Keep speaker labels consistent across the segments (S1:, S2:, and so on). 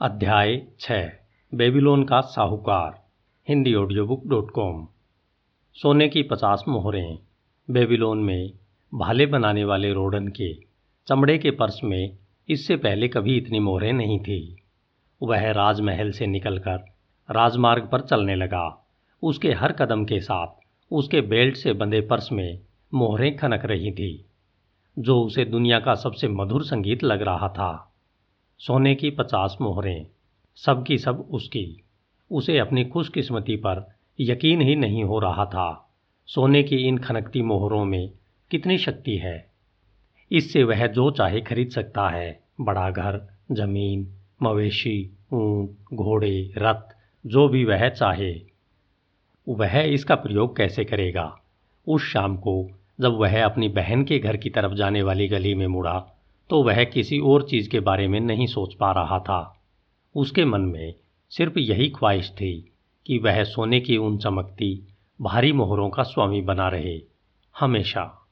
S1: अध्याय छः, बेबीलोन का साहूकार, Hindi audio book dot com सोने की पचास मोहरें, बेबीलोन में भाले बनाने वाले रोडन के चमड़े के पर्स में इससे पहले कभी इतनी मोहरें नहीं थी। वह राजमहल से निकलकर राजमार्ग पर चलने लगा। उसके हर कदम के साथ उसके बेल्ट से बंधे पर्स में मोहरें खनक रही थी, जो उसे दुनिया का सबसे मधुर संगीत लग रहा था। सोने की पचास मोहरें, सब की सब उसकी। उसे अपनी खुशकिस्मती पर यकीन ही नहीं हो रहा था, सोने की इन खनकती मोहरों में कितनी शक्ति है। इससे वह जो चाहे खरीद सकता है, बड़ा घर, ज़मीन, मवेशी, ऊँट, घोड़े, रथ, जो भी वह चाहे। वह इसका प्रयोग कैसे करेगा? उस शाम को जब वह अपनी बहन के घर की तरफ़ जाने वाली गली में मुड़ा तो वह किसी और चीज़ के बारे में नहीं सोच पा रहा था। उसके मन में सिर्फ़ यही ख्वाहिश थी कि वह सोने की उन चमकती, भारी मोहरों का स्वामी बना रहे, हमेशा।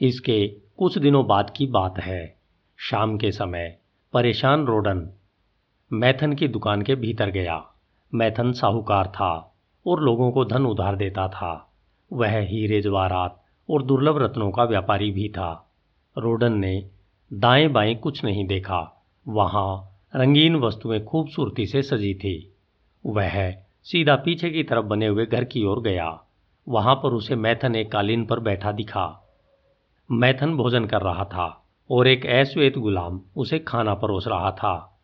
S1: इसके कुछ दिनों बाद की बात है। शाम के समय परेशान रोडन मैथन की दुकान के भीतर गया। मैथन साहूकार था और लोगों को धन उधार देता था। वह हीरे जवाहरात और दुर्लभ रत्नों का व्यापारी भी था। रोडन ने दाएँ बाएँ कुछ नहीं देखा। वहाँ रंगीन वस्तुएँ खूबसूरती से सजी थी। वह सीधा पीछे की तरफ़ बने हुए घर की ओर गया। वहाँ पर उसे मैथन एक कालीन पर बैठा दिखा। मैथन भोजन कर रहा था और एक ऐश्वेत गुलाम उसे खाना परोस रहा था।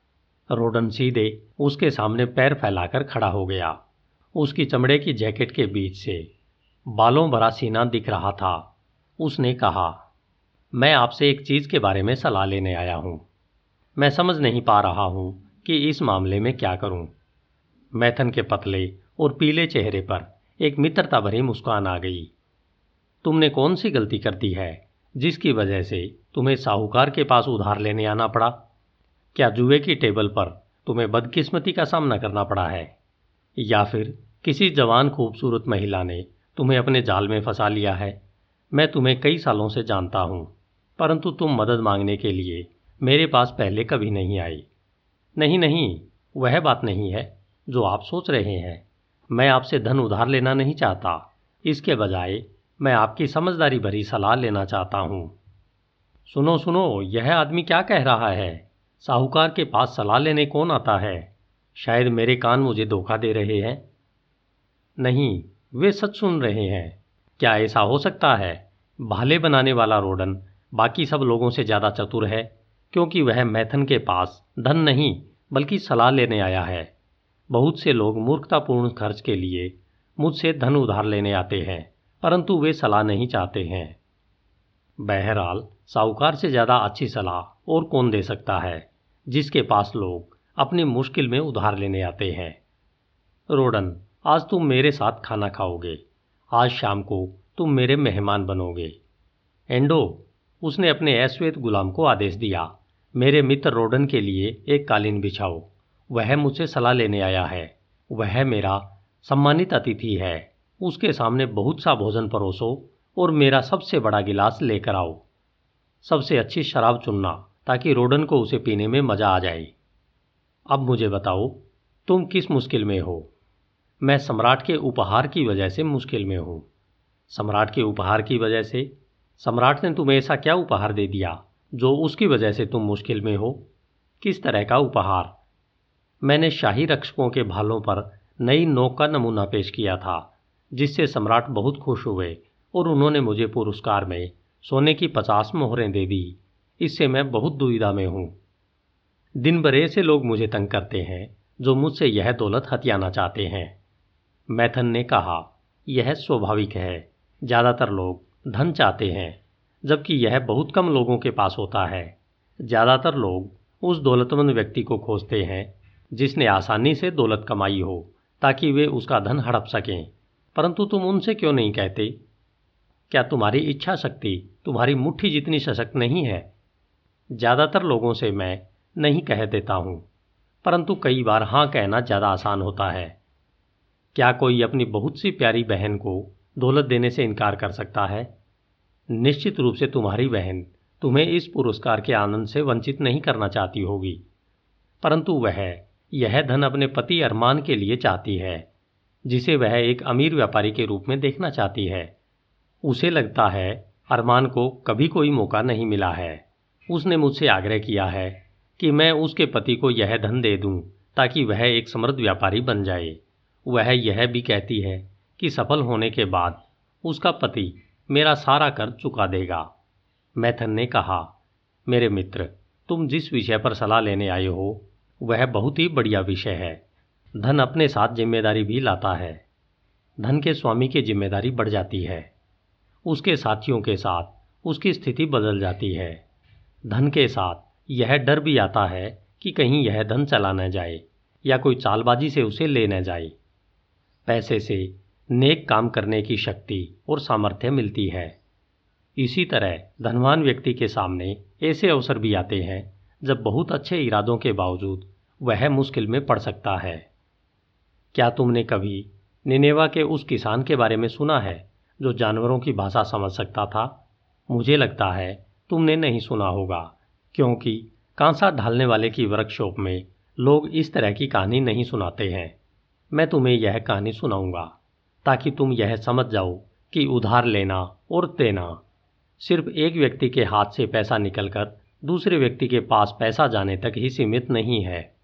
S1: रोडन सीधे उसके सामने पैर फैलाकर खड़ा हो गया। उसकी चमड़े की जैकेट के बीच से बालों भरा सीना दिख रहा था। उसने कहा मैं आपसे एक चीज़ के बारे में सलाह लेने आया हूँ। मैं समझ नहीं पा रहा हूँ कि इस मामले में क्या करूँ। मैथन के पतले और पीले चेहरे पर एक मित्रता भरी मुस्कान आ गई। तुमने कौन सी गलती कर दी है, जिसकी वजह से तुम्हें साहूकार के पास उधार लेने आना पड़ा? क्या जुए की टेबल पर तुम्हें बदकिस्मती का सामना करना पड़ा है? या फिर किसी जवान खूबसूरत महिला ने तुम्हें अपने जाल में फंसा लिया है? मैं तुम्हें कई सालों से जानता हूँ। परंतु तुम मदद मांगने के लिए मेरे पास पहले कभी नहीं आई। नहीं नहीं, वह बात नहीं है जो आप सोच रहे हैं। मैं आपसे धन उधार लेना नहीं चाहता। इसके बजाय मैं आपकी समझदारी भरी सलाह लेना चाहता हूँ। सुनो सुनो, यह आदमी क्या कह रहा है? साहूकार के पास सलाह लेने कौन आता है? शायद मेरे कान मुझे धोखा दे रहे हैं। नहीं, वे सच सुन रहे हैं। क्या ऐसा हो सकता है? भाले बनाने वाला रोडन बाकी सब लोगों से ज़्यादा चतुर है, क्योंकि वह मैथन के पास धन नहीं, बल्कि सलाह लेने आया है। बहुत से लोग मूर्खतापूर्ण खर्च के लिए मुझसे धन उधार लेने आते हैं, परंतु वे सलाह नहीं चाहते हैं। बहरहाल, साहूकार से ज़्यादा अच्छी सलाह और कौन दे सकता है, जिसके पास लोग अपनी मुश्किल में उधार लेने आते हैं। रोडन, आज तुम मेरे साथ खाना खाओगे, आज शाम को तुम मेरे मेहमान बनोगे। एंडो उसने अपने ऐश्वेत गुलाम को आदेश दिया, मेरे मित्र रोडन के लिए एक कालीन बिछाओ। वह मुझसे सलाह लेने आया है। वह मेरा सम्मानित अतिथि है। उसके सामने बहुत सा भोजन परोसो और मेरा सबसे बड़ा गिलास लेकर आओ। सबसे अच्छी शराब चुनना, ताकि रोडन को उसे पीने में मज़ा आ जाए। अब मुझे बताओ, तुम किस मुश्किल में हो? मैं सम्राट के उपहार की वजह से मुश्किल में हूँ। सम्राट के उपहार की वजह से सम्राट ने तुम्हें ऐसा क्या उपहार दे दिया, जो उसकी वजह से तुम मुश्किल में हो? किस तरह का उपहार? मैंने शाही रक्षकों के भालों पर नई नोक का नमूना पेश किया था, जिससे सम्राट बहुत खुश हुए और उन्होंने मुझे पुरस्कार में सोने की पचास मोहरें दे दी। इससे मैं बहुत दुविधा में हूँ। दिन भर ऐसे लोग मुझे तंग करते हैं, जो मुझसे यह दौलत हथियाना चाहते हैं। मैथन ने कहा, यह स्वाभाविक है। ज़्यादातर लोग धन चाहते हैं, जबकि यह बहुत कम लोगों के पास होता है। ज़्यादातर लोग उस दौलतमंद व्यक्ति को खोजते हैं, जिसने आसानी से दौलत कमाई हो, ताकि वे उसका धन हड़प सकें। परंतु तुम उनसे क्यों नहीं कहते? क्या तुम्हारी इच्छा शक्ति तुम्हारी मुट्ठी जितनी सशक्त नहीं है? ज़्यादातर लोगों से मैं नहीं कह देता हूँ, परंतु कई बार हाँ कहना ज़्यादा आसान होता है। क्या कोई अपनी बहुत सी प्यारी बहन को दौलत देने से इनकार कर सकता है। निश्चित रूप से तुम्हारी बहन तुम्हें इस पुरस्कार के आनंद से वंचित नहीं करना चाहती होगी। परंतु वह, यह धन अपने पति अरमान के लिए चाहती है, जिसे वह एक अमीर व्यापारी के रूप में देखना चाहती है। उसे लगता है अरमान को कभी कोई मौका नहीं मिला है। उसने मुझसे आग्रह किया है कि मैं उसके पति को यह धन दे दूँ ताकि वह एक समृद्ध व्यापारी बन जाए। वह यह भी कहती है कि सफल होने के बाद उसका पति मेरा सारा कर चुका देगा। मैथन ने कहा, मेरे मित्र, तुम जिस विषय पर सलाह लेने आए हो, वह बहुत ही बढ़िया विषय है। धन अपने साथ ज़िम्मेदारी भी लाता है। धन के स्वामी की ज़िम्मेदारी बढ़ जाती है। उसके साथियों के साथ उसकी स्थिति बदल जाती है। धन के साथ यह डर भी आता है कि कहीं यह धन चला न जाए या कोई चालबाजी से उसे ले न जाए। पैसे से नेक काम करने की शक्ति और सामर्थ्य मिलती है। इसी तरह धनवान व्यक्ति के सामने ऐसे अवसर भी आते हैं, जब बहुत अच्छे इरादों के बावजूद वह मुश्किल में पड़ सकता है। क्या तुमने कभी निनेवा के उस किसान के बारे में सुना है, जो जानवरों की भाषा समझ सकता था? मुझे लगता है तुमने नहीं सुना होगा, क्योंकि कांसा ढालने वाले की वर्कशॉप में लोग इस तरह की कहानी नहीं सुनाते हैं। मैं तुम्हें यह कहानी सुनाऊँगा। ताकि तुम यह समझ जाओ कि उधार लेना और देना। सिर्फ़ एक व्यक्ति के हाथ से पैसा निकलकर दूसरे व्यक्ति के पास पैसा जाने तक ही सीमित नहीं है।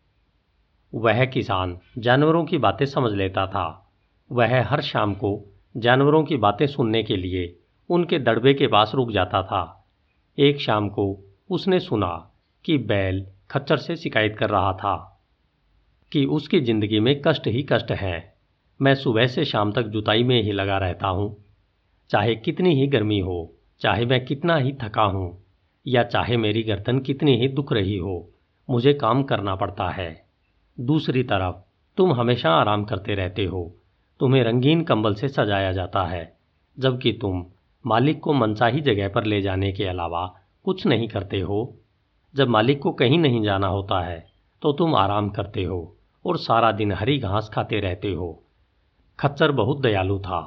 S1: वह किसान जानवरों की बातें समझ लेता था। वह हर शाम को जानवरों की बातें सुनने के लिए उनके दड़बे के पास रुक जाता था। एक शाम को उसने सुना कि बैल खच्चर से शिकायत कर रहा था कि उसकी ज़िंदगी में कष्ट ही कष्ट है। मैं सुबह से शाम तक जुताई में ही लगा रहता हूँ। चाहे कितनी ही गर्मी हो, चाहे मैं कितना ही थका हूँ, या चाहे मेरी गर्दन कितनी ही दुख रही हो, मुझे काम करना पड़ता है। दूसरी तरफ़, तुम हमेशा आराम करते रहते हो। तुम्हें रंगीन कंबल से सजाया जाता है, जबकि तुम मालिक को मनचाही जगह पर ले जाने के अलावा कुछ नहीं करते हो। जब मालिक को कहीं नहीं जाना होता है तो तुम आराम करते हो और सारा दिन हरी घास खाते रहते हो। खच्चर बहुत दयालु था।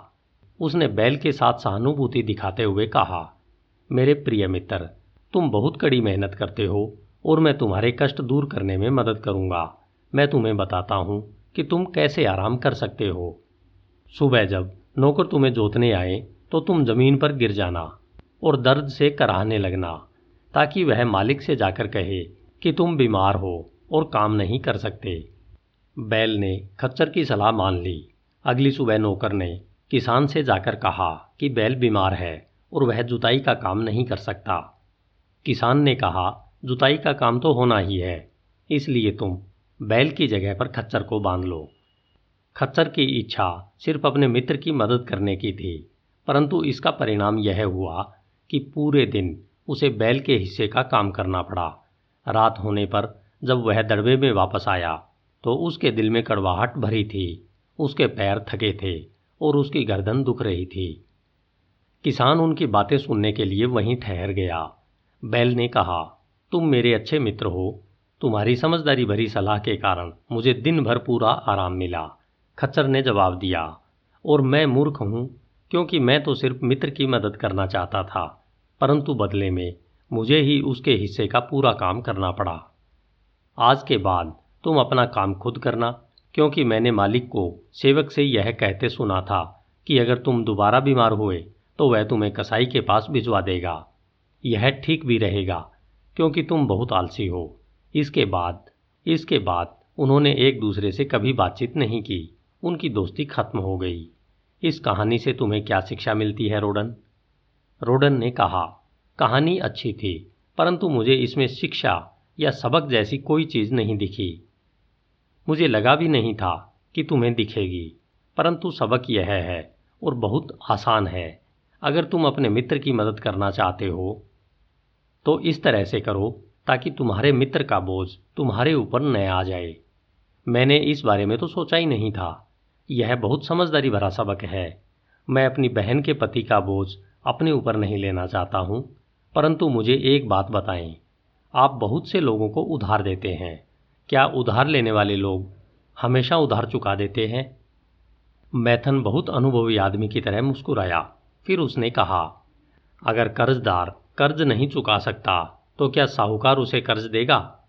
S1: उसने बैल के साथ सहानुभूति दिखाते हुए कहा, मेरे प्रिय मित्र, तुम बहुत कड़ी मेहनत करते हो और मैं तुम्हारे कष्ट दूर करने में मदद करूँगा। मैं तुम्हें बताता हूँ कि तुम कैसे आराम कर सकते हो। सुबह जब नौकर तुम्हें जोतने आए तो तुम ज़मीन पर गिर जाना और दर्द से कराहने लगना, ताकि वह मालिक से जाकर कहे कि तुम बीमार हो और काम नहीं कर सकते। बैल ने खच्चर की सलाह मान ली। अगली सुबह नौकर ने किसान से जाकर कहा कि बैल बीमार है और वह जुताई का काम नहीं कर सकता। किसान ने कहा, जुताई का काम तो होना ही है, इसलिए तुम बैल की जगह पर खच्चर को बाँध लो। खच्चर की इच्छा सिर्फ़ अपने मित्र की मदद करने की थी, परंतु इसका परिणाम यह हुआ कि पूरे दिन उसे बैल के हिस्से का काम करना पड़ा। रात होने पर जब वह दड़बे में वापस आया तो उसके दिल में कड़वाहट भरी थी। उसके पैर थके थे और उसकी गर्दन दुख रही थी। किसान उनकी बातें सुनने के लिए वहीं ठहर गया। बैल ने कहा, तुम मेरे अच्छे मित्र हो। तुम्हारी समझदारी भरी सलाह के कारण मुझे दिन भर पूरा आराम मिला। खच्चर ने जवाब दिया, और मैं मूर्ख हूँ, क्योंकि मैं तो सिर्फ़ मित्र की मदद करना चाहता था, परंतु बदले में मुझे ही उसके हिस्से का पूरा काम करना पड़ा। आज के बाद तुम अपना काम खुद करना क्योंकि मैंने मालिक को सेवक से यह कहते सुना था कि अगर तुम दोबारा बीमार हुए तो वह तुम्हें कसाई के पास भिजवा देगा। यह ठीक भी रहेगा, क्योंकि तुम बहुत आलसी हो। इसके बाद इसके बाद उन्होंने एक दूसरे से कभी बातचीत नहीं की। उनकी दोस्ती खत्म हो गई। इस कहानी से तुम्हें क्या शिक्षा मिलती है, रोडन? रोडन ने कहा, कहानी अच्छी थी, परंतु मुझे इसमें शिक्षा या सबक जैसी कोई चीज़ नहीं दिखी। मुझे लगा भी नहीं था कि तुम्हें दिखेगी, परंतु सबक यह है और बहुत आसान है। अगर तुम अपने मित्र की मदद करना चाहते हो तो इस तरह से करो ताकि तुम्हारे मित्र का बोझ तुम्हारे ऊपर न आ जाए। मैंने इस बारे में तो सोचा ही नहीं था। यह बहुत समझदारी भरा सबक है। मैं अपनी बहन के पति का बोझ अपने ऊपर नहीं लेना चाहता हूँ, परंतु मुझे एक बात बताएँ। आप बहुत से लोगों को उधार देते हैं। क्या उधार लेने वाले लोग हमेशा उधार चुका देते हैं? मैथन बहुत अनुभवी आदमी की तरह मुस्कुराया। फिर उसने कहा, अगर कर्जदार कर्ज नहीं चुका सकता तो क्या साहूकार उसे कर्ज देगा?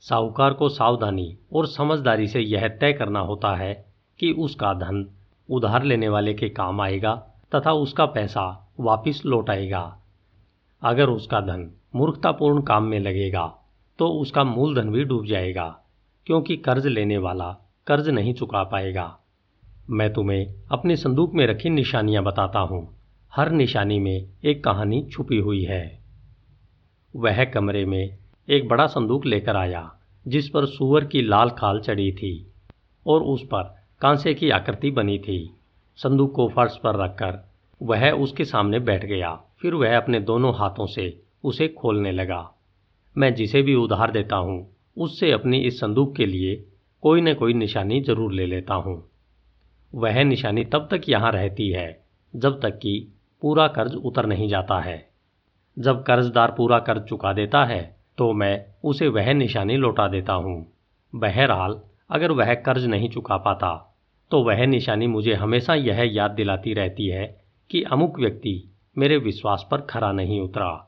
S1: साहूकार को सावधानी और समझदारी से यह तय करना होता है कि उसका धन उधार लेने वाले के काम आएगा तथा उसका पैसा वापिस लौट आएगा। अगर उसका धन मूर्खतापूर्ण काम में लगेगा तो उसका मूलधन भी डूब जाएगा, क्योंकि कर्ज लेने वाला कर्ज नहीं चुका पाएगा। मैं तुम्हें अपने संदूक में रखी निशानियाँ बताता हूँ। हर निशानी में एक कहानी छुपी हुई है। वह कमरे में एक बड़ा संदूक लेकर आया, जिस पर सुअर की लाल खाल चढ़ी थी और उस पर कांसे की आकृति बनी थी। संदूक को फर्श पर रखकर वह उसके सामने बैठ गया। फिर वह अपने दोनों हाथों से उसे खोलने लगा। मैं जिसे भी उधार देता हूँ, उससे अपनी इस संदूक के लिए कोई न कोई निशानी ज़रूर ले लेता हूँ। वह निशानी तब तक यहाँ रहती है, जब तक कि पूरा कर्ज उतर नहीं जाता है। जब कर्जदार पूरा कर्ज चुका देता है तो मैं उसे वह निशानी लौटा देता हूँ। बहरहाल, अगर वह कर्ज नहीं चुका पाता तो वह निशानी मुझे हमेशा यह याद दिलाती रहती है कि अमुक व्यक्ति मेरे विश्वास पर खरा नहीं उतरा।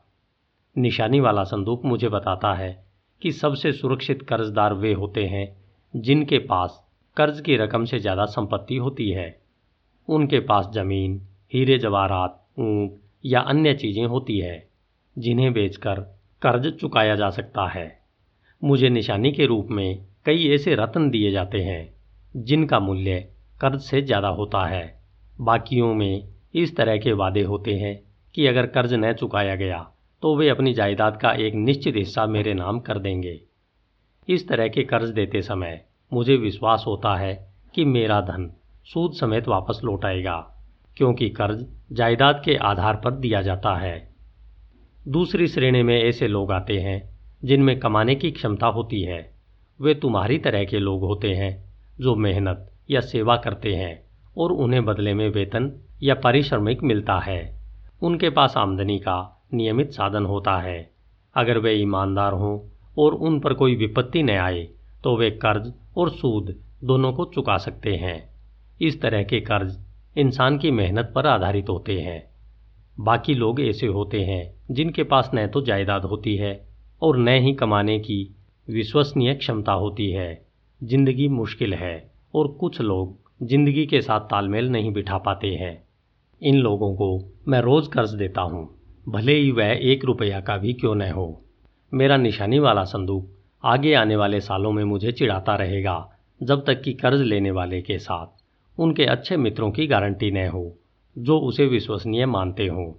S1: निशानी वाला संदूक मुझे बताता है कि सबसे सुरक्षित कर्जदार वे होते हैं, जिनके पास कर्ज की रकम से ज़्यादा संपत्ति होती है। उनके पास ज़मीन, हीरे जवाहरात, ऊँट या अन्य चीज़ें होती है, जिन्हें बेचकर कर्ज चुकाया जा सकता है। मुझे निशानी के रूप में कई ऐसे रत्न दिए जाते हैं, जिनका मूल्य कर्ज से ज़्यादा होता है। बाकियों में इस तरह के वादे होते हैं कि अगर कर्ज न चुकाया गया तो वे अपनी जायदाद का एक निश्चित हिस्सा मेरे नाम कर देंगे। इस तरह के कर्ज देते समय मुझे विश्वास होता है कि मेरा धन सूद समेत वापस लौट आएगा, क्योंकि कर्ज जायदाद के आधार पर दिया जाता है। दूसरी श्रेणी में ऐसे लोग आते हैं, जिनमें कमाने की क्षमता होती है। वे तुम्हारी तरह के लोग होते हैं, जो मेहनत या सेवा करते हैं और उन्हें बदले में वेतन या पारिश्रमिक मिलता है। उनके पास आमदनी का नियमित साधन होता है। अगर वे ईमानदार हों और उन पर कोई विपत्ति न आए तो वे कर्ज और सूद दोनों को चुका सकते हैं। इस तरह के कर्ज इंसान की मेहनत पर आधारित होते हैं। बाकी लोग ऐसे होते हैं जिनके पास न तो जायदाद होती है और न ही कमाने की विश्वसनीय क्षमता होती है। ज़िंदगी मुश्किल है और कुछ लोग ज़िंदगी के साथ तालमेल नहीं बिठा पाते हैं। इन लोगों को मैं रोज कर्ज देता हूँ। भले ही वह एक रुपया का भी क्यों न हो। मेरा निशानी वाला संदूक आगे आने वाले सालों में मुझे चिढ़ाता रहेगा, जब तक कि कर्ज लेने वाले के साथ उनके अच्छे मित्रों की गारंटी न हो, जो उसे विश्वसनीय मानते हों।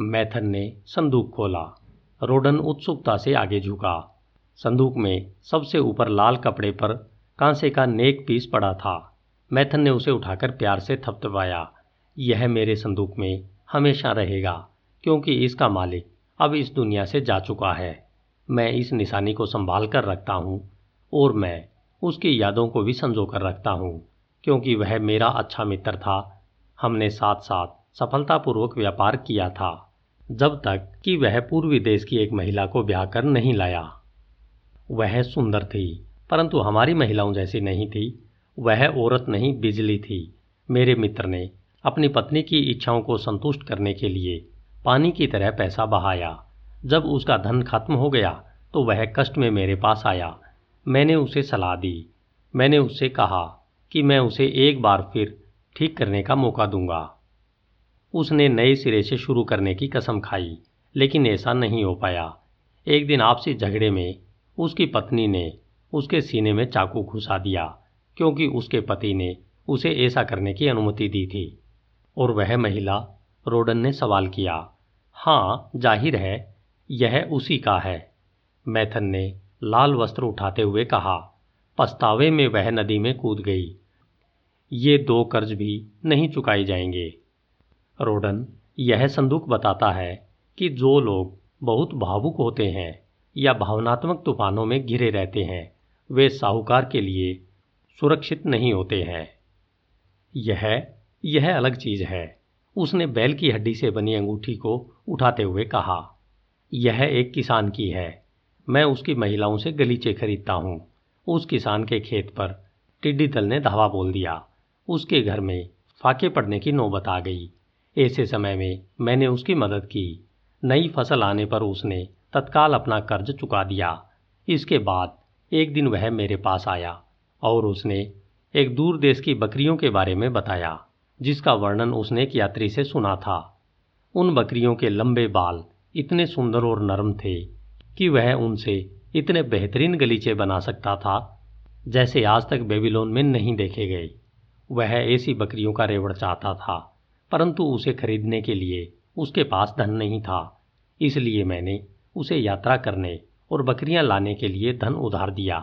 S1: मैथन ने संदूक खोला। रोडन उत्सुकता से आगे झुका। संदूक में सबसे ऊपर लाल कपड़े पर कांसे का नेक पीस पड़ा था। मैथन ने उसे उठाकर प्यार से थपथपाया। यह मेरे संदूक में हमेशा रहेगा। क्योंकि इसका मालिक अब इस दुनिया से जा चुका है। मैं इस निशानी को संभाल कर रखता हूँ और मैं उसकी यादों को भी संजो कर रखता हूँ, क्योंकि वह मेरा अच्छा मित्र था। हमने साथ साथ सफलतापूर्वक व्यापार किया था, जब तक कि वह पूर्वी देश की एक महिला को ब्याह कर नहीं लाया। वह सुंदर थी, परंतु हमारी महिलाओं जैसी नहीं थी। वह औरत नहीं, बिजली थी। मेरे मित्र ने अपनी पत्नी की इच्छाओं को संतुष्ट करने के लिए पानी की तरह पैसा बहाया। जब उसका धन खत्म हो गया तो वह कष्ट में मेरे पास आया। मैंने उसे सलाह दी। मैंने उससे कहा कि मैं उसे एक बार फिर ठीक करने का मौका दूँगा। उसने नए सिरे से शुरू करने की कसम खाई, लेकिन ऐसा नहीं हो पाया। एक दिन आपसी झगड़े में उसकी पत्नी ने उसके सीने में चाकू घुसा दिया, क्योंकि उसके पति ने उसे ऐसा करने की अनुमति दी थी। और वह महिला रोडन ने सवाल किया हाँ ज़ाहिर है, यह उसी का है। मैथन ने लाल वस्त्र उठाते हुए कहा। पछतावे में वह नदी में कूद गई। ये दो कर्ज भी नहीं चुकाए जाएँगे। रोडन यह संदूक बताता है कि जो लोग बहुत भावुक होते हैं या भावनात्मक तूफानों में घिरे रहते हैं, वे साहूकार के लिए सुरक्षित नहीं होते हैं। यह यह अलग चीज़ है। उसने बैल की हड्डी से बनी अंगूठी को उठाते हुए कहा, यह एक किसान की है। मैं उसकी महिलाओं से गलीचे खरीदता हूँ। उस किसान के खेत पर टिड्डी दल ने धावा बोल दिया। उसके घर में फाके पड़ने की नौबत आ गई। ऐसे समय में मैंने उसकी मदद की। नई फ़सल आने पर उसने तत्काल अपना कर्ज चुका दिया। इसके बाद एक दिन वह मेरे पास आया और उसने एक दूर देश की बकरियों के बारे में बताया। जिसका वर्णन उसने एक यात्री से सुना था। उन बकरियों के लंबे बाल इतने सुंदर और नरम थे कि वह उनसे इतने बेहतरीन गलीचे बना सकता था, जैसे आज तक बेबीलोन में नहीं देखे गए। वह ऐसी बकरियों का रेवड़ चाहता था, परंतु उसे खरीदने के लिए उसके पास धन नहीं था। इसलिए मैंने उसे यात्रा करने और बकरियाँ लाने के लिए धन उधार दिया।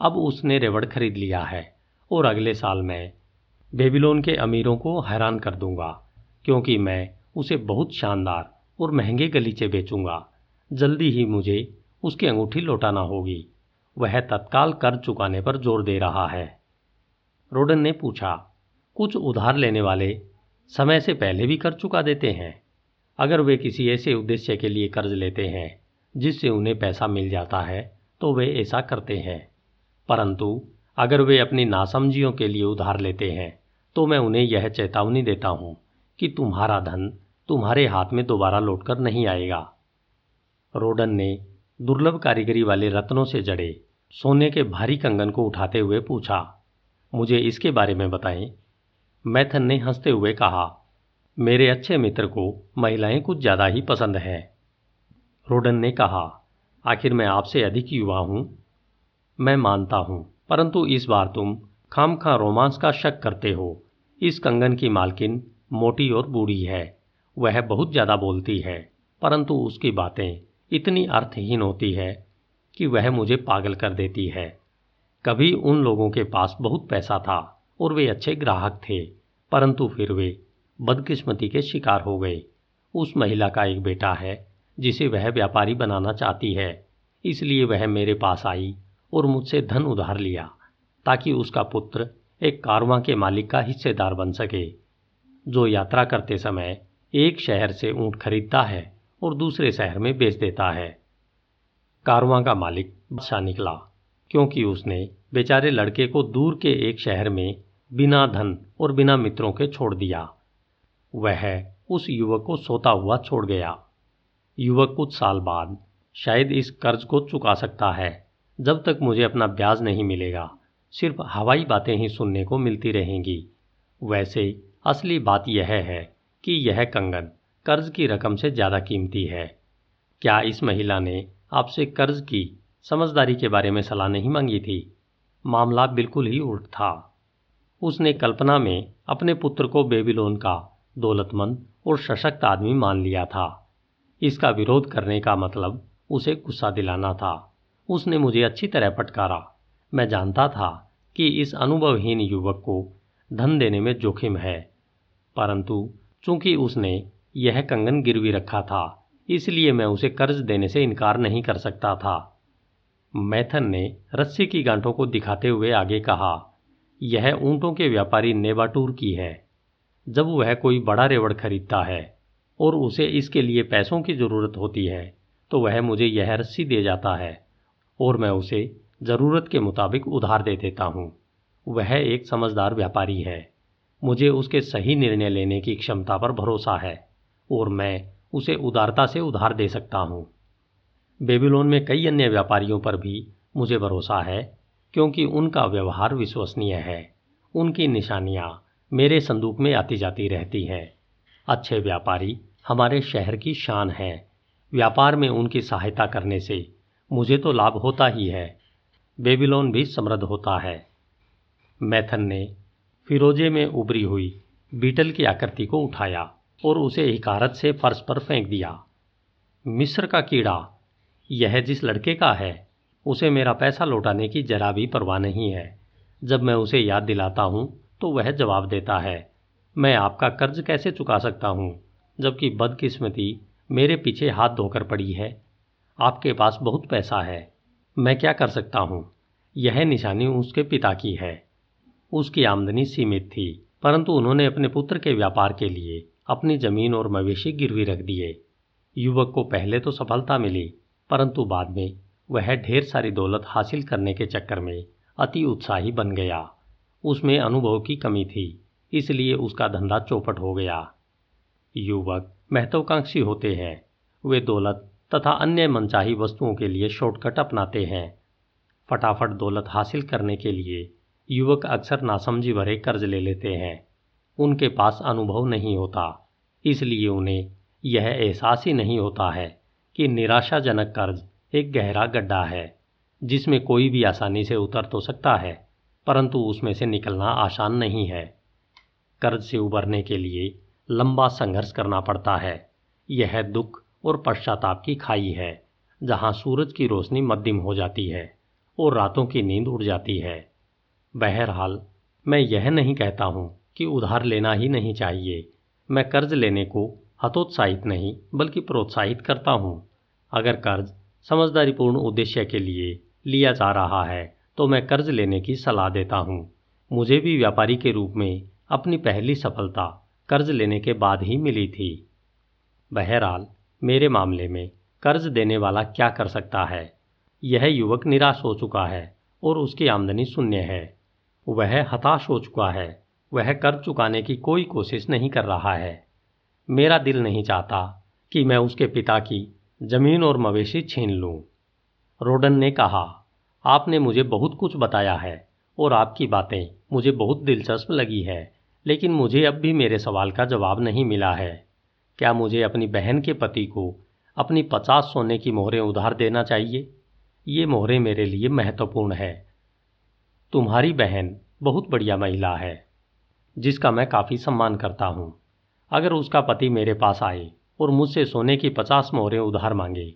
S1: अब उसने रेवड़ खरीद लिया है और अगले साल मैं बेबीलोन के अमीरों को हैरान कर दूँगा, क्योंकि मैं उसे बहुत शानदार और महँगे गलीचे बेचूँगा। जल्दी ही मुझे उसकी अंगूठी लौटाना होगी। वह तत्काल कर चुकाने पर ज़ोर दे रहा है। रोडन ने पूछा, कुछ उधार लेने वाले समय से पहले भी कर चुका देते हैं? अगर वे किसी ऐसे उद्देश्य के लिए कर्ज लेते हैं, जिससे उन्हें पैसा मिल जाता है तो वे ऐसा करते हैं। परंतु अगर वे अपनी नासमझियों के लिए उधार लेते हैं तो मैं उन्हें यह चेतावनी देता हूँ कि तुम्हारा धन तुम्हारे हाथ में दोबारा लौटकर नहीं आएगा। रोडन ने दुर्लभ कारीगरी वाले रत्नों से जड़े सोने के भारी कंगन को उठाते हुए पूछा, मुझे इसके बारे में बताएँ? मैथन ने हँसते हुए कहा, मेरे अच्छे मित्र को महिलाएँ कुछ ज़्यादा ही पसंद हैं। रोडन ने कहा, आखिर मैं आपसे अधिक युवा हूँ। मैं मानता हूँ, परंतु इस बार तुम खाम खां रोमांस का शक करते हो। इस कंगन की मालकिन मोटी और बूढ़ी है। वह बहुत ज़्यादा बोलती है, परंतु उसकी बातें इतनी अर्थहीन होती है कि वह मुझे पागल कर देती है। कभी उन लोगों के पास बहुत पैसा था और वे अच्छे ग्राहक थे, परंतु फिर वे बदकिस्मती के शिकार हो गए। उस महिला का एक बेटा है, जिसे वह व्यापारी बनाना चाहती है। इसलिए वह मेरे पास आई और मुझसे धन उधार लिया, ताकि उसका पुत्र एक कारवां के मालिक का हिस्सेदार बन सके, जो यात्रा करते समय एक शहर से ऊँट खरीदता है और दूसरे शहर में बेच देता है। कारवां का मालिक बादशाह निकला, क्योंकि उसने बेचारे लड़के को दूर के एक शहर में बिना धन और बिना मित्रों के छोड़ दिया। वह उस युवक को सोता हुआ छोड़ गया। युवक कुछ साल बाद शायद इस कर्ज को चुका सकता है, जब तक मुझे अपना ब्याज नहीं मिलेगा। सिर्फ़ हवाई बातें ही सुनने को मिलती रहेंगी। वैसे, असली बात यह है कि यह कंगन कर्ज की रकम से ज़्यादा कीमती है। क्या इस महिला ने आपसे कर्ज की समझदारी के बारे में सलाह नहीं मांगी थी? मामला बिल्कुल ही उल्ट था। उसने कल्पना में अपने पुत्र को बेबीलोन का दौलतमंद और सशक्त आदमी मान लिया था। इसका विरोध करने का मतलब उसे गुस्सा दिलाना था। उसने मुझे अच्छी तरह पटकारा मैं जानता था कि इस अनुभवहीन युवक को धन देने में जोखिम है। परंतु चूँकि उसने यह कंगन गिरवी रखा था, इसलिए मैं उसे कर्ज देने से इनकार नहीं कर सकता था। मैथन ने रस्सी की गांठों को दिखाते हुए आगे कहा, यह ऊंटों के व्यापारी नेबाटूर की है। जब वह कोई बड़ा रेवड़ खरीदता है और उसे इसके लिए पैसों की ज़रूरत होती है तो वह मुझे यह रस्सी दे जाता है और मैं उसे ज़रूरत के मुताबिक उधार दे देता हूँ। वह एक समझदार व्यापारी है। मुझे उसके सही निर्णय लेने की क्षमता पर भरोसा है और मैं उसे उदारता से उधार दे सकता हूँ। बेबीलोन में कई अन्य व्यापारियों पर भी मुझे भरोसा है, क्योंकि उनका व्यवहार विश्वसनीय है। उनकी निशानियाँ मेरे संदूक में आती जाती रहती हैं। अच्छे व्यापारी हमारे शहर की शान है। व्यापार में उनकी सहायता करने से मुझे तो लाभ होता ही है। बेबीलोन भी समृद्ध होता है। मैथन ने फिरोजे में उभरी हुई बीटल की आकृति को उठाया और उसे हिकारत से फर्श पर फेंक दिया। मिस्र का कीड़ा, यह जिस लड़के का है, उसे मेरा पैसा लौटाने की जरा भी परवाह नहीं है। जब मैं उसे याद दिलाता हूँ तो वह जवाब देता है, मैं आपका कर्ज कैसे चुका सकता हूँ? जबकि बदकिस्मती मेरे पीछे हाथ धोकर पड़ी है। आपके पास बहुत पैसा है। मैं क्या कर सकता हूँ? यह निशानी उसके पिता की है। उसकी आमदनी सीमित थी, परंतु उन्होंने अपने पुत्र के व्यापार के लिए अपनी ज़मीन और मवेशी गिरवी रख दिए। युवक को पहले तो सफलता मिली, परंतु बाद में वह ढेर सारी दौलत हासिल करने के चक्कर में अति उत्साही बन गया। उसमें अनुभव की कमी थी, इसलिए उसका धंधा चौपट हो गया। युवक महत्वाकांक्षी होते हैं। वे दौलत तथा अन्य मनचाही वस्तुओं के लिए शॉर्टकट अपनाते हैं। फटाफट दौलत हासिल करने के लिए युवक अक्सर नासमझी भरे कर्ज ले लेते हैं। उनके पास अनुभव नहीं होता, इसलिए उन्हें यह एहसास ही नहीं होता है कि निराशाजनक कर्ज एक गहरा गड्ढा है, जिसमें कोई भी आसानी से उतर तो सकता है, परंतु उसमें से निकलना आसान नहीं है। कर्ज से उबरने के लिए लंबा संघर्ष करना पड़ता है। यह दुख और पश्चाताप की खाई है, जहाँ सूरज की रोशनी मध्यम हो जाती है और रातों की नींद उड़ जाती है। बहरहाल, मैं यह नहीं कहता हूँ कि उधार लेना ही नहीं चाहिए। मैं कर्ज लेने को हतोत्साहित नहीं, बल्कि प्रोत्साहित करता हूँ। अगर कर्ज समझदारीपूर्ण उद्देश्य के लिए लिया जा रहा है तो मैं कर्ज लेने की सलाह देता हूँ। मुझे भी व्यापारी के रूप में अपनी पहली सफलता कर्ज लेने के बाद ही मिली थी। बहरहाल मेरे मामले में कर्ज देने वाला क्या कर सकता है? यह युवक निराश हो चुका है और उसकी आमदनी शून्य है। वह हताश हो चुका है। वह कर्ज चुकाने की कोई कोशिश नहीं कर रहा है। मेरा दिल नहीं चाहता कि मैं उसके पिता की ज़मीन और मवेशी छीन लूँ। रोडन ने कहा, आपने मुझे बहुत कुछ बताया है और आपकी बातें मुझे बहुत दिलचस्प लगी है, लेकिन मुझे अब भी मेरे सवाल का जवाब नहीं मिला है। क्या मुझे अपनी बहन के पति को अपनी पचास सोने की मोहरें उधार देना चाहिए? ये मोहरें मेरे लिए महत्वपूर्ण है। तुम्हारी बहन बहुत बढ़िया महिला है, जिसका मैं काफ़ी सम्मान करता हूँ। अगर उसका पति मेरे पास आए और मुझसे सोने की पचास मोहरें उधार मांगे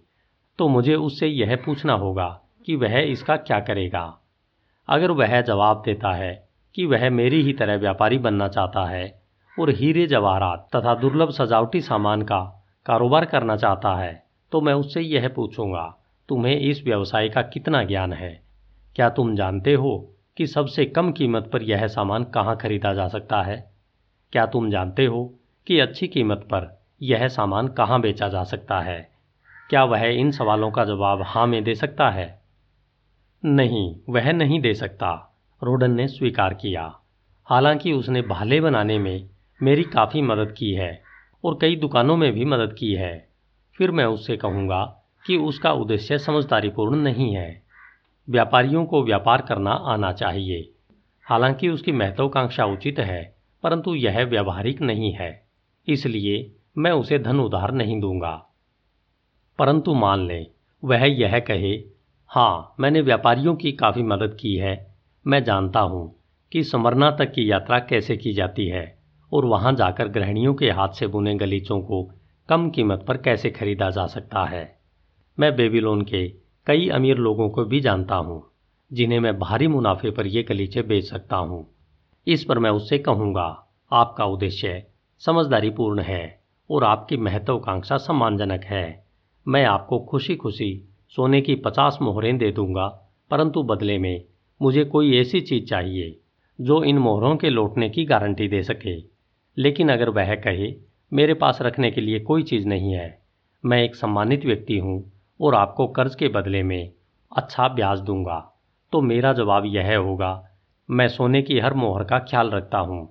S1: तो मुझे उससे यह पूछना होगा कि वह इसका क्या करेगा। अगर वह जवाब देता है कि वह मेरी ही तरह व्यापारी बनना चाहता है और हीरे जवाहरात तथा दुर्लभ सजावटी सामान का कारोबार करना चाहता है तो मैं उससे यह पूछूँगा, तुम्हें इस व्यवसाय का कितना ज्ञान है? क्या तुम जानते हो कि सबसे कम कीमत पर यह सामान कहाँ खरीदा जा सकता है? क्या तुम जानते हो कि अच्छी कीमत पर यह सामान कहाँ बेचा जा सकता है? क्या वह इन सवालों का जवाब हाँ में दे सकता है? नहीं, वह नहीं दे सकता, रोडन ने स्वीकार किया। हालाँकि उसने भाले बनाने में मेरी काफ़ी मदद की है और कई दुकानों में भी मदद की है। फिर मैं उससे कहूँगा कि उसका उद्देश्य समझदारीपूर्ण नहीं है। व्यापारियों को व्यापार करना आना चाहिए। हालाँकि उसकी महत्वाकांक्षा उचित है, परंतु यह व्यावहारिक नहीं है, इसलिए मैं उसे धन उधार नहीं दूँगा। परंतु मान लें, वह यह कहे हाँ मैंने व्यापारियों की काफ़ी मदद की है। मैं जानता हूँ कि समरना तक की यात्रा कैसे की जाती है। और वहाँ जाकर गृहणियों के हाथ से बुने गलीचों को कम कीमत पर कैसे खरीदा जा सकता है? मैं बेबीलोन के कई अमीर लोगों को भी जानता हूँ, जिन्हें मैं भारी मुनाफे पर ये गलीचे बेच सकता हूँ। इस पर मैं उससे कहूँगा, आपका उद्देश्य समझदारीपूर्ण है और आपकी महत्वाकांक्षा सम्मानजनक है। मैं आपको खुशी खुशी सोने की पचास मोहरें दे दूँगा, परंतु बदले में मुझे कोई ऐसी चीज़ चाहिए, जो इन मोहरों के लौटने की गारंटी दे सके। लेकिन अगर वह कहे, मेरे पास रखने के लिए कोई चीज़ नहीं है। मैं एक सम्मानित व्यक्ति हूँ और आपको कर्ज के बदले में अच्छा ब्याज दूँगा। तो मेरा जवाब यह होगा, मैं सोने की हर मोहर का ख्याल रखता हूँ।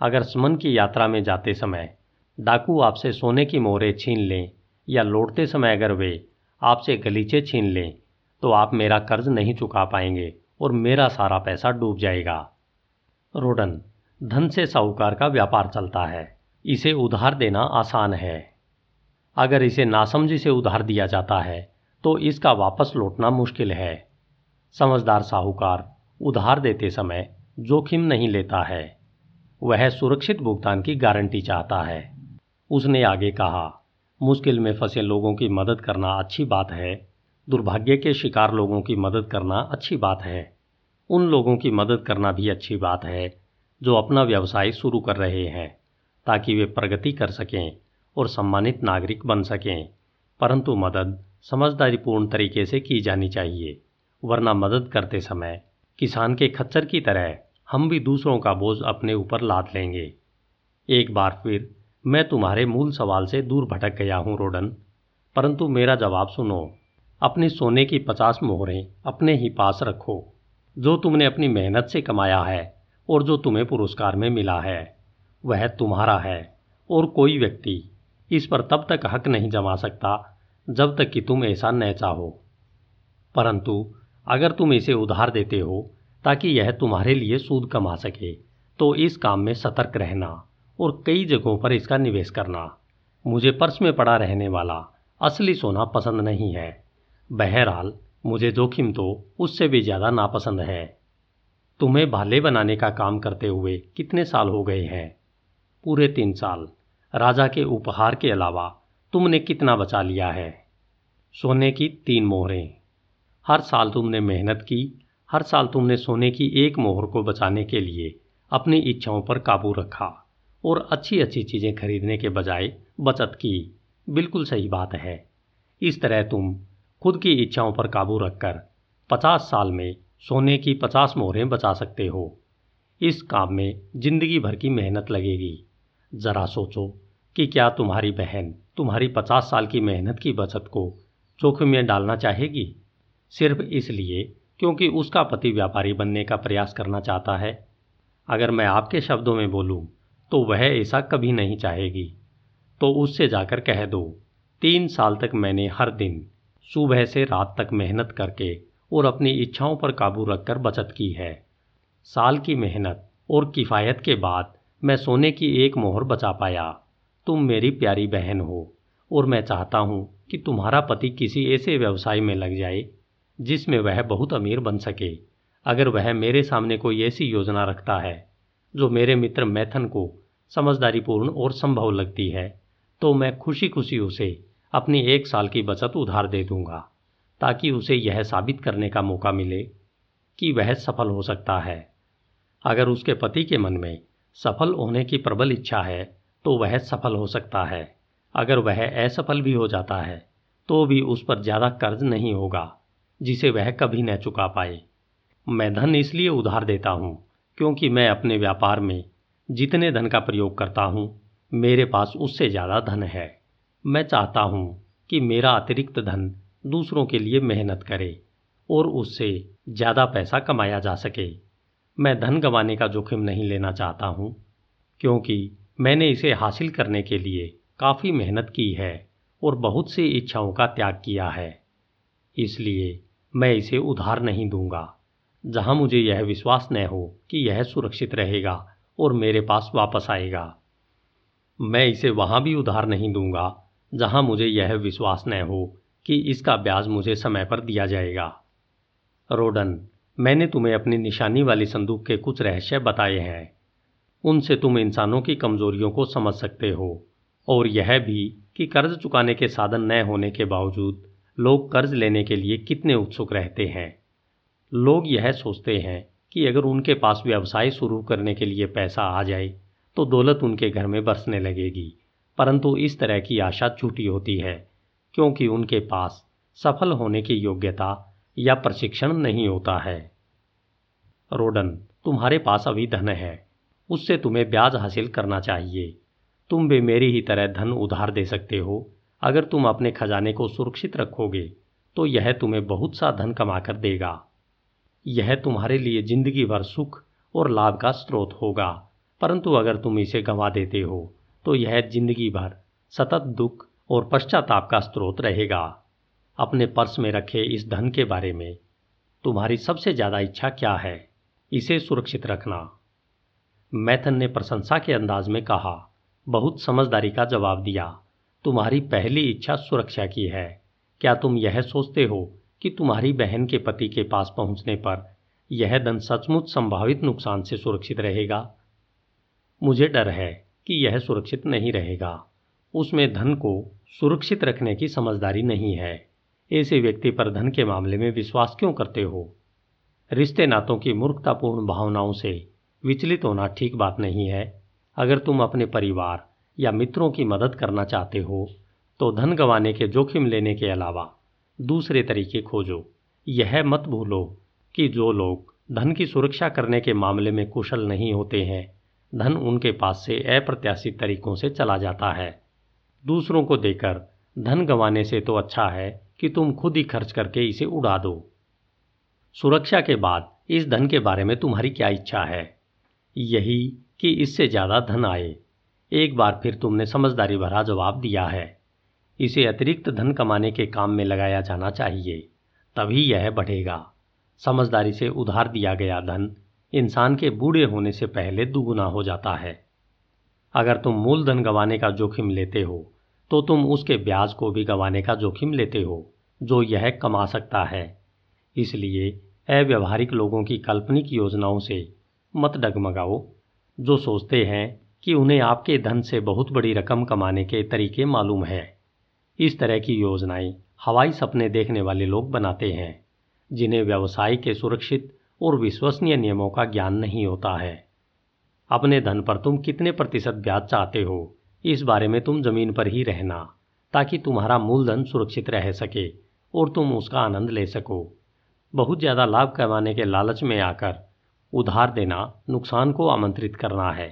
S1: अगर सुमन की यात्रा में जाते समय डाकू आपसे सोने की मोहरें छीन लें या लौटते समय अगर वे आपसे गलीचे छीन लें तो आप मेरा कर्ज नहीं चुका पाएँगे और मेरा सारा पैसा डूब जाएगा। रोडन धन से साहूकार का व्यापार चलता है। इसे उधार देना आसान है। अगर इसे नासमझी से उधार दिया जाता है तो इसका वापस लौटना मुश्किल है। समझदार साहूकार उधार देते समय जोखिम नहीं लेता है। वह सुरक्षित भुगतान की गारंटी चाहता है। उसने आगे कहा, मुश्किल में फंसे लोगों की मदद करना अच्छी बात है। दुर्भाग्य के शिकार लोगों की मदद करना अच्छी बात है। उन लोगों की मदद करना भी अच्छी बात है। जो अपना व्यवसाय शुरू कर रहे हैं, ताकि वे प्रगति कर सकें और सम्मानित नागरिक बन सकें। परंतु मदद समझदारीपूर्ण तरीके से की जानी चाहिए, वरना मदद करते समय किसान के खच्चर की तरह हम भी दूसरों का बोझ अपने ऊपर लाद लेंगे। एक बार फिर मैं तुम्हारे मूल सवाल से दूर भटक गया हूँ, रोडन। परंतु मेरा जवाब सुनो। अपनी सोने की पचास मोहरें अपने ही पास रखो। जो तुमने अपनी मेहनत से कमाया है और जो तुम्हें पुरस्कार में मिला है, वह तुम्हारा है और कोई व्यक्ति इस पर तब तक हक नहीं जमा सकता जब तक कि तुम ऐसा न चाहो। परंतु अगर तुम इसे उधार देते हो ताकि यह तुम्हारे लिए सूद कमा सके तो इस काम में सतर्क रहना और कई जगहों पर इसका निवेश करना। मुझे पर्स में पड़ा रहने वाला असली सोना पसंद नहीं है। बहरहाल, मुझे जोखिम तो उससे भी ज़्यादा नापसंद है। तुम्हें भाले बनाने का काम करते हुए कितने साल हो गए हैं? पूरे तीन साल। राजा के उपहार के अलावा तुमने कितना बचा लिया है? सोने की तीन मोहरें। हर साल तुमने मेहनत की, हर साल तुमने सोने की एक मोहर को बचाने के लिए अपनी इच्छाओं पर काबू रखा और अच्छी अच्छी चीज़ें खरीदने के बजाय बचत की। बिल्कुल सही बात है। इस तरह तुम खुद की इच्छाओं पर काबू रखकर पचास साल में सोने की पचास मोहरें बचा सकते हो। इस काम में ज़िंदगी भर की मेहनत लगेगी। ज़रा सोचो कि क्या तुम्हारी बहन तुम्हारी पचास साल की मेहनत की बचत को जोखिम में डालना चाहेगी? सिर्फ़ इसलिए क्योंकि उसका पति व्यापारी बनने का प्रयास करना चाहता है। अगर मैं आपके शब्दों में बोलूँ तो वह ऐसा कभी नहीं चाहेगी। तो उससे जाकर कह दो, तीन साल तक मैंने हर दिन सुबह से रात तक मेहनत करके और अपनी इच्छाओं पर काबू रखकर बचत की है। साल की मेहनत और किफ़ायत के बाद मैं सोने की एक मोहर बचा पाया। तुम मेरी प्यारी बहन हो और मैं चाहता हूँ कि तुम्हारा पति किसी ऐसे व्यवसाय में लग जाए, जिसमें वह बहुत अमीर बन सके। अगर वह मेरे सामने कोई ऐसी योजना रखता है, जो मेरे मित्र मैथन को समझदारीपूर्ण और संभव लगती है तो मैं खुशी खुशी उसे अपनी एक साल की बचत उधार दे दूँगा। ताकि उसे यह साबित करने का मौका मिले कि वह सफल हो सकता है। अगर उसके पति के मन में सफल होने की प्रबल इच्छा है तो वह सफल हो सकता है। अगर वह असफल भी हो जाता है तो भी उस पर ज़्यादा कर्ज नहीं होगा, जिसे वह कभी न चुका पाए। मैं धन इसलिए उधार देता हूँ, क्योंकि मैं अपने व्यापार में जितने धन का प्रयोग करता हूँ, मेरे पास उससे ज़्यादा धन है। मैं चाहता हूँ कि मेरा अतिरिक्त धन दूसरों के लिए मेहनत करे और उससे ज़्यादा पैसा कमाया जा सके। मैं धन गंवाने का जोखिम नहीं लेना चाहता हूँ, क्योंकि मैंने इसे हासिल करने के लिए काफ़ी मेहनत की है और बहुत सी इच्छाओं का त्याग किया है। इसलिए मैं इसे उधार नहीं दूँगा। जहाँ मुझे यह विश्वास न हो कि यह सुरक्षित रहेगा और मेरे पास वापस आएगा। मैं इसे वहाँ भी उधार नहीं दूँगा, जहाँ मुझे यह विश्वास न हो कि इसका ब्याज मुझे समय पर दिया जाएगा। रोडन, मैंने तुम्हें अपनी निशानी वाली संदूक के कुछ रहस्य बताए हैं। उनसे तुम इंसानों की कमजोरियों को समझ सकते हो, और यह भी कि कर्ज चुकाने के साधन न होने के बावजूद लोग कर्ज लेने के लिए कितने उत्सुक रहते हैं। लोग यह सोचते हैं कि अगर उनके पास व्यवसाय शुरू करने के लिए पैसा आ जाए तो दौलत उनके घर में बरसने लगेगी, परंतु इस तरह की आशा झूठी होती है। क्योंकि उनके पास सफल होने की योग्यता या प्रशिक्षण नहीं होता है। रोडन, तुम्हारे पास अभी धन है। उससे तुम्हें ब्याज हासिल करना चाहिए। तुम भी मेरी ही तरह धन उधार दे सकते हो। अगर तुम अपने खजाने को सुरक्षित रखोगे तो यह तुम्हें बहुत सा धन कमाकर देगा। यह तुम्हारे लिए ज़िंदगी भर सुख और लाभ का स्रोत होगा। परंतु अगर तुम इसे गंवा देते हो तो यह ज़िंदगी भर सतत दुख और पश्चाताप का स्रोत रहेगा। अपने पर्स में रखे इस धन के बारे में, तुम्हारी सबसे ज़्यादा इच्छा क्या है, इसे सुरक्षित रखना। मैथन ने प्रशंसा के अंदाज में कहा, बहुत समझदारी का जवाब दिया, तुम्हारी पहली इच्छा सुरक्षा की है। क्या तुम यह सोचते हो कि तुम्हारी बहन के पति के पास पहुँचने पर यह धन सचमुच संभावित नुकसान से सुरक्षित रहेगा? मुझे डर है कि यह सुरक्षित नहीं रहेगा। उसमें धन को सुरक्षित रखने की समझदारी नहीं है। ऐसे व्यक्ति पर धन के मामले में विश्वास क्यों करते हो? रिश्ते नातों की मूर्खतापूर्ण भावनाओं से विचलित होना ठीक बात नहीं है। अगर तुम अपने परिवार या मित्रों की मदद करना चाहते हो तो धन गंवाने के जोखिम लेने के अलावा दूसरे तरीके खोजो। यह मत भूलो कि जो लोग धन की सुरक्षा करने के मामले में कुशल नहीं होते हैं, धन उनके पास से अप्रत्याशित तरीकों से चला जाता है। दूसरों को देकर धन गंवाने से तो अच्छा है कि तुम खुद ही खर्च करके इसे उड़ा दो। सुरक्षा के बाद इस धन के बारे में तुम्हारी क्या इच्छा है? यही कि इससे ज़्यादा धन आए। एक बार फिर तुमने समझदारी भरा जवाब दिया है। इसे अतिरिक्त धन कमाने के काम में लगाया जाना चाहिए, तभी यह बढ़ेगा। समझदारी से उधार दिया गया धन इंसान के बूढ़े होने से पहले दुगुना हो जाता है। अगर तुम मूलधन गंवाने का जोखिम लेते हो तो तुम उसके ब्याज को भी गंवाने का जोखिम लेते हो, जो यह कमा सकता है। इसलिए अव्यवहारिक लोगों की काल्पनिक योजनाओं से मत डगमगाओ, जो सोचते हैं कि उन्हें आपके धन से बहुत बड़ी रकम कमाने के तरीके मालूम है। इस तरह की योजनाएँ हवाई सपने देखने वाले लोग बनाते हैं, जिन्हें व्यवसाय के सुरक्षित और विश्वसनीय नियमों का ज्ञान नहीं होता है। अपने धन पर तुम कितने प्रतिशत ब्याज चाहते हो? इस बारे में तुम ज़मीन पर ही रहना, ताकि तुम्हारा मूलधन सुरक्षित रह सके और तुम उसका आनंद ले सको। बहुत ज़्यादा लाभ कमाने के लालच में आकर उधार देना नुकसान को आमंत्रित करना है।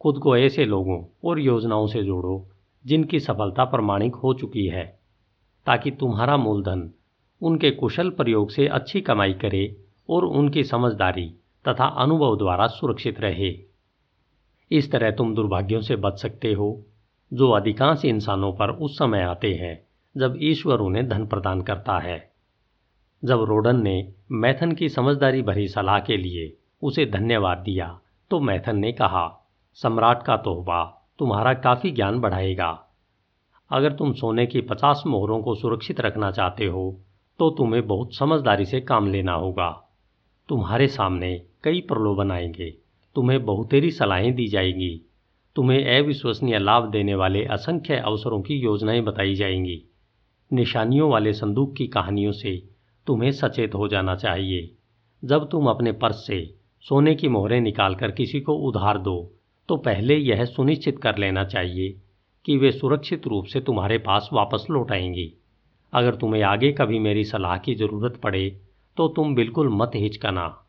S1: खुद को ऐसे लोगों और योजनाओं से जोड़ो, जिनकी सफलता प्रमाणिक हो चुकी है, ताकि तुम्हारा मूलधन उनके कुशल प्रयोग से अच्छी कमाई करे और उनकी समझदारी तथा अनुभव द्वारा सुरक्षित रहे। इस तरह तुम दुर्भाग्यों से बच सकते हो, जो अधिकांश इंसानों पर उस समय आते हैं, जब ईश्वर उन्हें धन प्रदान करता है। जब रोडन ने मैथन की समझदारी भरी सलाह के लिए उसे धन्यवाद दिया तो मैथन ने कहा, सम्राट का तोहफा तुम्हारा काफ़ी ज्ञान बढ़ाएगा। अगर तुम सोने की पचास मोहरों को सुरक्षित रखना चाहते हो तो तुम्हें बहुत समझदारी से काम लेना होगा। तुम्हारे सामने कई प्रलोभन आएँगे। तुम्हें बहुतेरी सलाहें दी जाएँगी। तुम्हें अविश्वसनीय लाभ देने वाले असंख्य अवसरों की योजनाएँ बताई जाएँगी। निशानियों वाले संदूक की कहानियों से तुम्हें सचेत हो जाना चाहिए। जब तुम अपने पर्स से सोने की मोहरें निकालकर किसी को उधार दो तो पहले यह सुनिश्चित कर लेना चाहिए कि वे सुरक्षित रूप से तुम्हारे पास वापस लौट आएँगी। अगर तुम्हें आगे कभी मेरी सलाह की ज़रूरत पड़े तो तुम बिल्कुल मत हिचकना।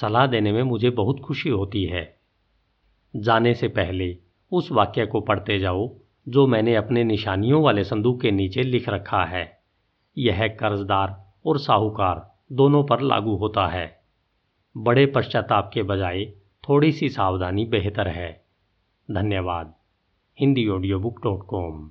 S1: सलाह देने में मुझे बहुत खुशी होती है। जाने से पहले उस वाक्य को पढ़ते जाओ, जो मैंने अपने निशानियों वाले संदूक के नीचे लिख रखा है। यह कर्जदार और साहूकार दोनों पर लागू होता है। बड़े पश्चाताप के बजाय थोड़ी सी सावधानी बेहतर है। धन्यवाद। Hindi audio book dot com